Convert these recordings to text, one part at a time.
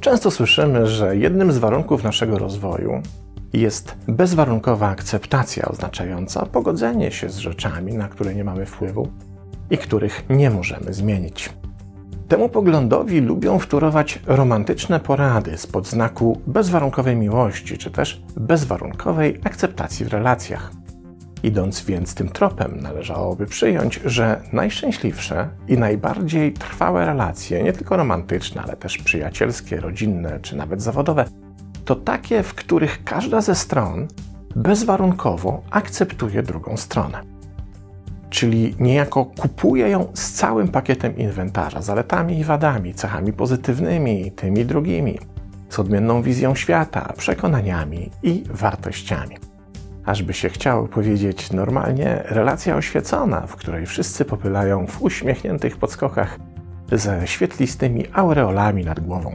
Często słyszymy, że jednym z warunków naszego rozwoju jest bezwarunkowa akceptacja, oznaczająca pogodzenie się z rzeczami, na które nie mamy wpływu i których nie możemy zmienić. Temu poglądowi lubią wtórować romantyczne porady spod znaku bezwarunkowej miłości, czy też bezwarunkowej akceptacji w relacjach. Idąc więc tym tropem, należałoby przyjąć, że najszczęśliwsze i najbardziej trwałe relacje, nie tylko romantyczne, ale też przyjacielskie, rodzinne czy nawet zawodowe, to takie, w których każda ze stron bezwarunkowo akceptuje drugą stronę. Czyli niejako kupuje ją z całym pakietem inwentarza, zaletami i wadami, cechami pozytywnymi, tymi drugimi, z odmienną wizją świata, przekonaniami i wartościami. Ażby się chciało powiedzieć normalnie, relacja oświecona, w której wszyscy popylają w uśmiechniętych podskokach ze świetlistymi aureolami nad głową.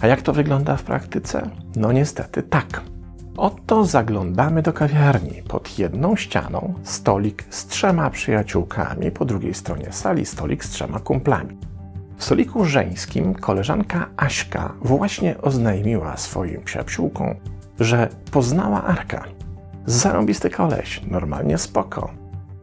A jak to wygląda w praktyce? No niestety tak. Oto zaglądamy do kawiarni. Pod jedną ścianą stolik z trzema przyjaciółkami, po drugiej stronie sali stolik z trzema kumplami. W stoliku żeńskim koleżanka Aśka właśnie oznajmiła swoim przyjaciółkom, że poznała Arka. Zarąbisty koleś, normalnie spoko.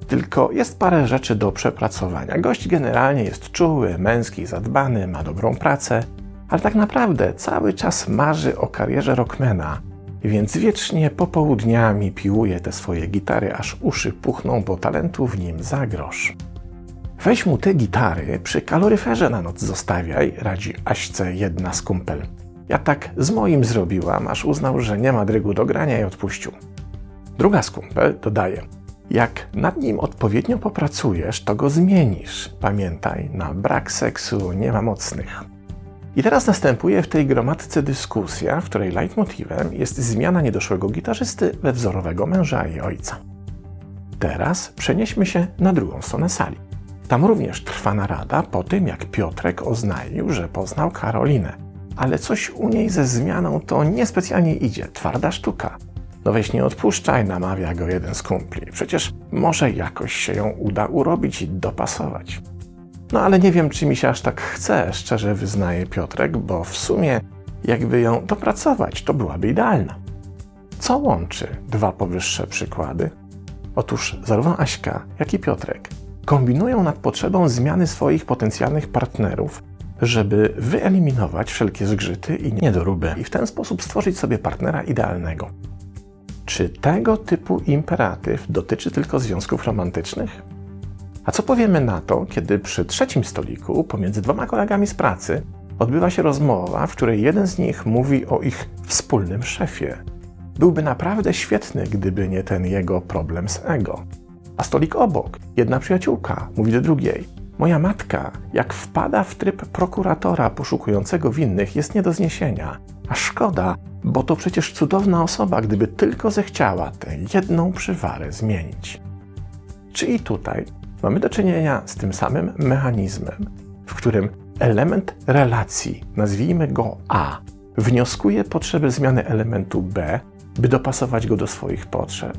Tylko jest parę rzeczy do przepracowania. Gość generalnie jest czuły, męski, zadbany, ma dobrą pracę, ale tak naprawdę cały czas marzy o karierze rockmana, więc wiecznie popołudniami piłuje te swoje gitary, aż uszy puchną, bo talentu w nim za grosz. Weź mu te gitary, przy kaloryferze na noc zostawiaj, radzi Aśce jedna z kumpel. Ja tak z moim zrobiłam, aż uznał, że nie ma drygu do grania i odpuścił. Druga z kumpel dodaje, jak nad nim odpowiednio popracujesz, to go zmienisz. Pamiętaj, na brak seksu nie ma mocnych. I teraz następuje w tej gromadce dyskusja, w której leitmotivem jest zmiana niedoszłego gitarzysty we wzorowego męża i ojca. Teraz przenieśmy się na drugą stronę sali. Tam również trwa narada po tym, jak Piotrek oznajmił, że poznał Karolinę. Ale coś u niej ze zmianą to niespecjalnie idzie, twarda sztuka. No weź nie odpuszczaj, namawia go jeden z kumpli. Przecież może jakoś się ją uda urobić i dopasować. No ale nie wiem, czy mi się aż tak chce, szczerze wyznaje Piotrek, bo w sumie jakby ją dopracować, to byłaby idealna. Co łączy dwa powyższe przykłady? Otóż zarówno Aśka, jak i Piotrek kombinują nad potrzebą zmiany swoich potencjalnych partnerów, żeby wyeliminować wszelkie zgrzyty i niedoróby i w ten sposób stworzyć sobie partnera idealnego. Czy tego typu imperatyw dotyczy tylko związków romantycznych? A co powiemy na to, kiedy przy trzecim stoliku, pomiędzy dwoma kolegami z pracy, odbywa się rozmowa, w której jeden z nich mówi o ich wspólnym szefie? Byłby naprawdę świetny, gdyby nie ten jego problem z ego. A stolik obok, jedna przyjaciółka mówi do drugiej: Moja matka, jak wpada w tryb prokuratora poszukującego winnych, jest nie do zniesienia. A szkoda, bo to przecież cudowna osoba, gdyby tylko zechciała tę jedną przywarę zmienić. Czy i tutaj mamy do czynienia z tym samym mechanizmem, w którym element relacji, nazwijmy go A, wnioskuje potrzebę zmiany elementu B, by dopasować go do swoich potrzeb.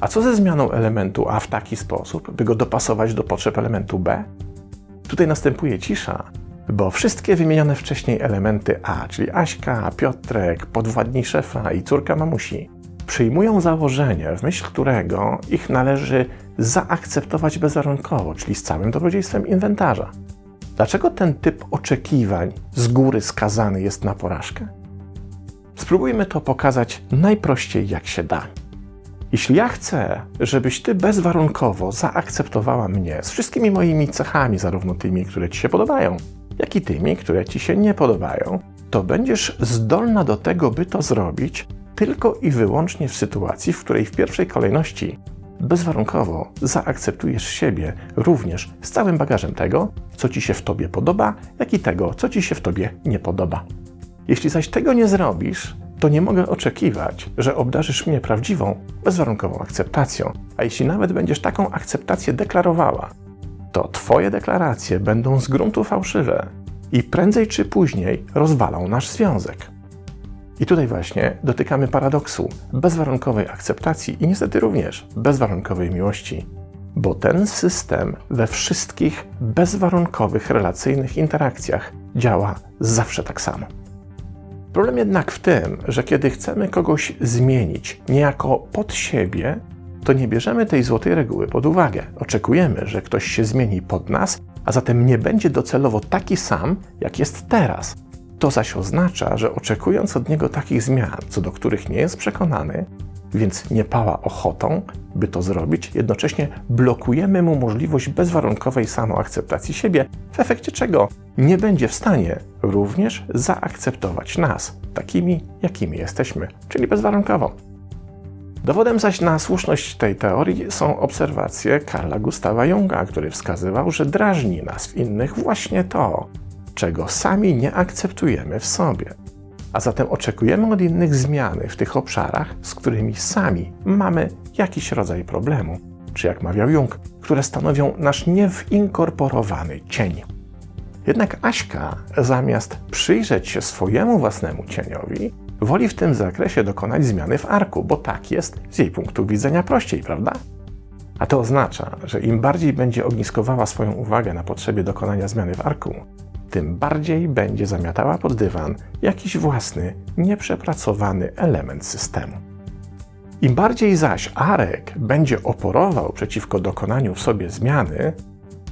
A co ze zmianą elementu A w taki sposób, by go dopasować do potrzeb elementu B? Tutaj następuje cisza, bo wszystkie wymienione wcześniej elementy A, czyli Aśka, Piotrek, podwładni szefa i córka mamusi, przyjmują założenie, w myśl którego ich należy zaakceptować bezwarunkowo, czyli z całym dobrodziejstwem inwentarza. Dlaczego ten typ oczekiwań z góry skazany jest na porażkę? Spróbujmy to pokazać najprościej jak się da. Jeśli ja chcę, żebyś ty bezwarunkowo zaakceptowała mnie z wszystkimi moimi cechami, zarówno tymi, które ci się podobają, jak i tymi, które ci się nie podobają, to będziesz zdolna do tego, by to zrobić tylko i wyłącznie w sytuacji, w której w pierwszej kolejności bezwarunkowo zaakceptujesz siebie również z całym bagażem tego, co ci się w tobie podoba, jak i tego, co ci się w tobie nie podoba. Jeśli zaś tego nie zrobisz, to nie mogę oczekiwać, że obdarzysz mnie prawdziwą, bezwarunkową akceptacją. A jeśli nawet będziesz taką akceptację deklarowała, to Twoje deklaracje będą z gruntu fałszywe i prędzej czy później rozwalą nasz związek. I tutaj właśnie dotykamy paradoksu bezwarunkowej akceptacji i niestety również bezwarunkowej miłości, bo ten system we wszystkich bezwarunkowych relacyjnych interakcjach działa zawsze tak samo. Problem jednak w tym, że kiedy chcemy kogoś zmienić niejako pod siebie, to nie bierzemy tej złotej reguły pod uwagę. Oczekujemy, że ktoś się zmieni pod nas, a zatem nie będzie docelowo taki sam, jak jest teraz. To zaś oznacza, że oczekując od niego takich zmian, co do których nie jest przekonany, więc nie pała ochotą, by to zrobić, jednocześnie blokujemy mu możliwość bezwarunkowej samoakceptacji siebie, w efekcie czego nie będzie w stanie również zaakceptować nas takimi, jakimi jesteśmy, czyli bezwarunkowo. Dowodem zaś na słuszność tej teorii są obserwacje Karla Gustawa Junga, który wskazywał, że drażni nas w innych właśnie to, czego sami nie akceptujemy w sobie. A zatem oczekujemy od innych zmiany w tych obszarach, z którymi sami mamy jakiś rodzaj problemu, czy jak mawiał Jung, które stanowią nasz niewinkorporowany cień. Jednak Aśka, zamiast przyjrzeć się swojemu własnemu cieniowi, woli w tym zakresie dokonać zmiany w arku, bo tak jest z jej punktu widzenia prościej, prawda? A to oznacza, że im bardziej będzie ogniskowała swoją uwagę na potrzebie dokonania zmiany w arku, tym bardziej będzie zamiatała pod dywan jakiś własny, nieprzepracowany element systemu. Im bardziej zaś Arek będzie oporował przeciwko dokonaniu w sobie zmiany,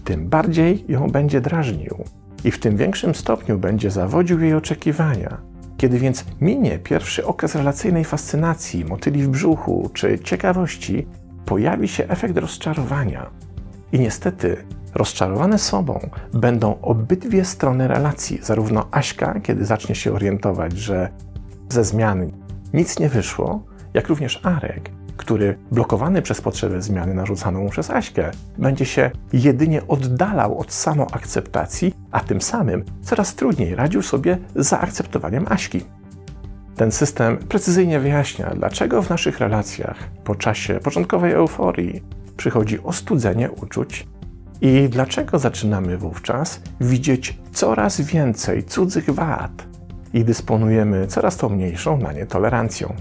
tym bardziej ją będzie drażnił i w tym większym stopniu będzie zawodził jej oczekiwania. Kiedy więc minie pierwszy okres relacyjnej fascynacji, motyli w brzuchu czy ciekawości, pojawi się efekt rozczarowania. I niestety Rozczarowane sobą będą obydwie strony relacji, zarówno Aśka, kiedy zacznie się orientować, że ze zmian nic nie wyszło, jak również Arek, który blokowany przez potrzebę zmiany narzucaną mu przez Aśkę, będzie się jedynie oddalał od samoakceptacji, a tym samym coraz trudniej radził sobie z zaakceptowaniem Aśki. Ten system precyzyjnie wyjaśnia, dlaczego w naszych relacjach po czasie początkowej euforii przychodzi ostudzenie uczuć i dlaczego zaczynamy wówczas widzieć coraz więcej cudzych wad i dysponujemy coraz to mniejszą na nie tolerancją?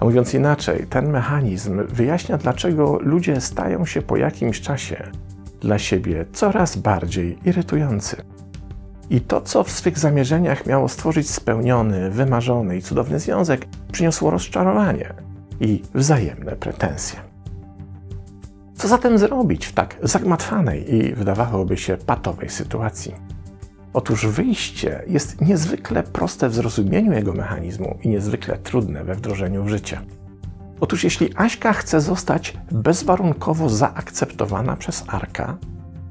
A mówiąc inaczej, ten mechanizm wyjaśnia, dlaczego ludzie stają się po jakimś czasie dla siebie coraz bardziej irytujący. I to, co w swych zamierzeniach miało stworzyć spełniony, wymarzony i cudowny związek, przyniosło rozczarowanie i wzajemne pretensje. Co zatem zrobić w tak zagmatwanej i wydawałoby się patowej sytuacji? Otóż wyjście jest niezwykle proste w zrozumieniu jego mechanizmu i niezwykle trudne we wdrożeniu w życie. Otóż jeśli Aśka chce zostać bezwarunkowo zaakceptowana przez Arka,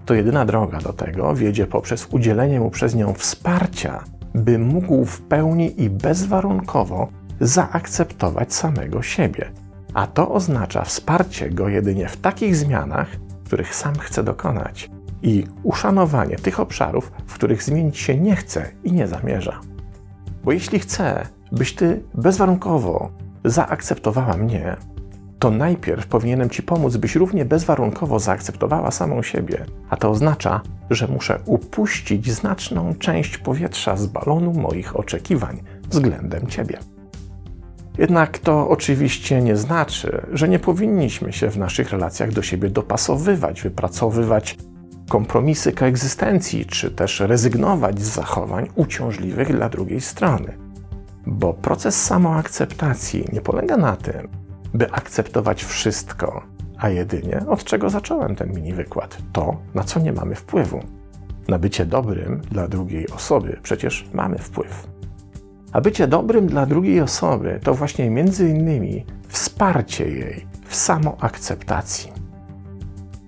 to jedyna droga do tego wiedzie poprzez udzielenie mu przez nią wsparcia, by mógł w pełni i bezwarunkowo zaakceptować samego siebie a to oznacza wsparcie go jedynie w takich zmianach, których sam chce dokonać i uszanowanie tych obszarów, w których zmienić się nie chce i nie zamierza. Bo jeśli chcę, byś ty bezwarunkowo zaakceptowała mnie, to najpierw powinienem ci pomóc, byś równie bezwarunkowo zaakceptowała samą siebie, a to oznacza, że muszę upuścić znaczną część powietrza z balonu moich oczekiwań względem ciebie. Jednak to oczywiście nie znaczy, że nie powinniśmy się w naszych relacjach do siebie dopasowywać, wypracowywać kompromisy koegzystencji, czy też rezygnować z zachowań uciążliwych dla drugiej strony. Bo proces samoakceptacji nie polega na tym, by akceptować wszystko, a jedynie od czego zacząłem ten mini wykład to, na co nie mamy wpływu. Na bycie dobrym dla drugiej osoby przecież mamy wpływ. A bycie dobrym dla drugiej osoby to właśnie między innymi wsparcie jej w samoakceptacji.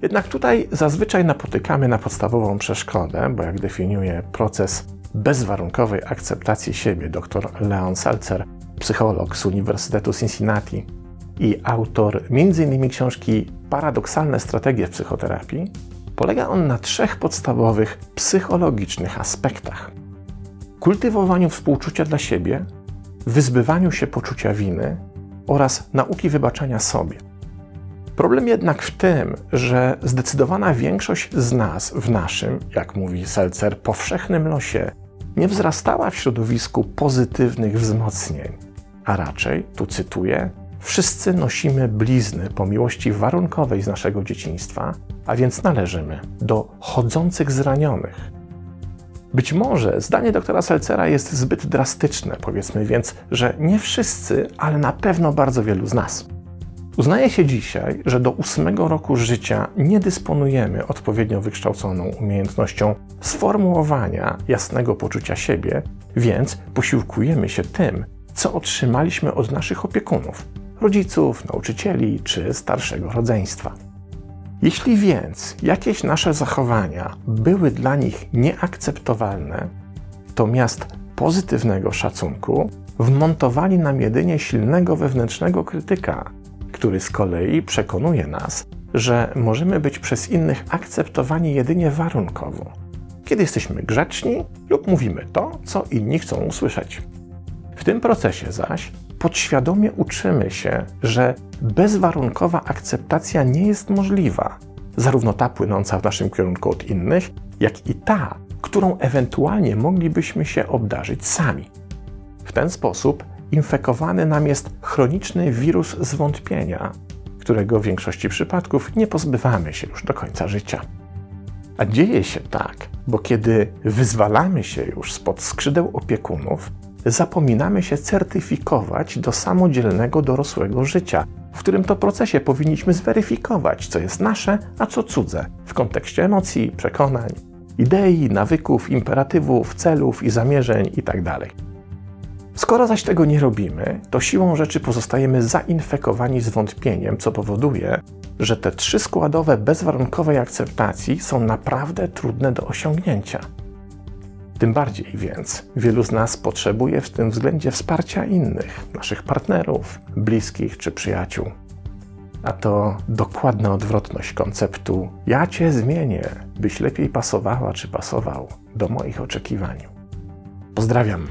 Jednak tutaj zazwyczaj napotykamy na podstawową przeszkodę, bo jak definiuje proces bezwarunkowej akceptacji siebie dr Leon Seltzer, psycholog z Uniwersytetu Cincinnati i autor m.in. książki Paradoksalne strategie w psychoterapii, polega on na trzech podstawowych psychologicznych aspektach kultywowaniu współczucia dla siebie, wyzbywaniu się poczucia winy oraz nauki wybaczania sobie. Problem jednak w tym, że zdecydowana większość z nas w naszym, jak mówi Selcer, powszechnym losie nie wzrastała w środowisku pozytywnych wzmocnień, a raczej, tu cytuję, wszyscy nosimy blizny po miłości warunkowej z naszego dzieciństwa, a więc należymy do chodzących zranionych. Być może zdanie doktora Selcera jest zbyt drastyczne, powiedzmy więc, że nie wszyscy, ale na pewno bardzo wielu z nas. Uznaje się dzisiaj, że do ósmego roku życia nie dysponujemy odpowiednio wykształconą umiejętnością sformułowania jasnego poczucia siebie, więc posiłkujemy się tym, co otrzymaliśmy od naszych opiekunów, rodziców, nauczycieli czy starszego rodzeństwa. Jeśli więc jakieś nasze zachowania były dla nich nieakceptowalne, to miast pozytywnego szacunku wmontowali nam jedynie silnego wewnętrznego krytyka, który z kolei przekonuje nas, że możemy być przez innych akceptowani jedynie warunkowo, kiedy jesteśmy grzeczni lub mówimy to, co inni chcą usłyszeć. W tym procesie zaś podświadomie uczymy się, że bezwarunkowa akceptacja nie jest możliwa, zarówno ta płynąca w naszym kierunku od innych, jak i ta, którą ewentualnie moglibyśmy się obdarzyć sami. W ten sposób infekowany nam jest chroniczny wirus zwątpienia, którego w większości przypadków nie pozbywamy się już do końca życia. A dzieje się tak, bo kiedy wyzwalamy się już spod skrzydeł opiekunów, zapominamy się certyfikować do samodzielnego dorosłego życia, w którym to procesie powinniśmy zweryfikować, co jest nasze, a co cudze w kontekście emocji, przekonań, idei, nawyków, imperatywów, celów i zamierzeń itd. Tak Skoro zaś tego nie robimy, to siłą rzeczy pozostajemy zainfekowani zwątpieniem, co powoduje, że te trzy składowe bezwarunkowej akceptacji są naprawdę trudne do osiągnięcia. Tym bardziej więc wielu z nas potrzebuje w tym względzie wsparcia innych, naszych partnerów, bliskich czy przyjaciół. A to dokładna odwrotność konceptu ja cię zmienię, byś lepiej pasowała czy pasował do moich oczekiwań. Pozdrawiam.